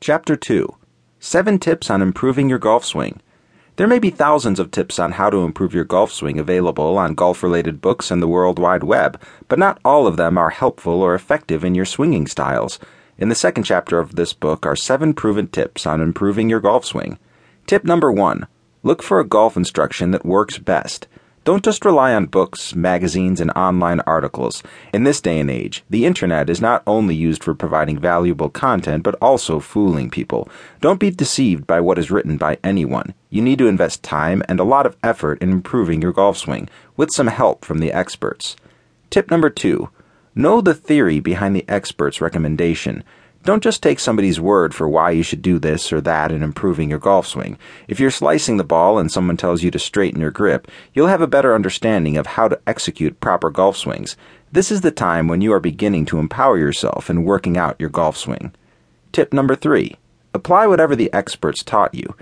Chapter 2 Seven Tips on Improving Your Golf Swing. There may be thousands of tips on how to improve your golf swing available on golf related books and the World Wide Web, but not all of them are helpful or effective in your swinging styles. In the second chapter of this book are seven proven tips on improving your golf swing. Tip number one look for a golf instruction that works best. Don't just rely on books, magazines, and online articles. In this day and age, the internet is not only used for providing valuable content, but also fooling people. Don't be deceived by what is written by anyone. You need to invest time and a lot of effort in improving your golf swing, with some help from the experts. Tip number two know the theory behind the expert's recommendation. Don't just take somebody's word for why you should do this or that in improving your golf swing. If you're slicing the ball and someone tells you to straighten your grip, you'll have a better understanding of how to execute proper golf swings. This is the time when you are beginning to empower yourself in working out your golf swing. Tip number three apply whatever the experts taught you.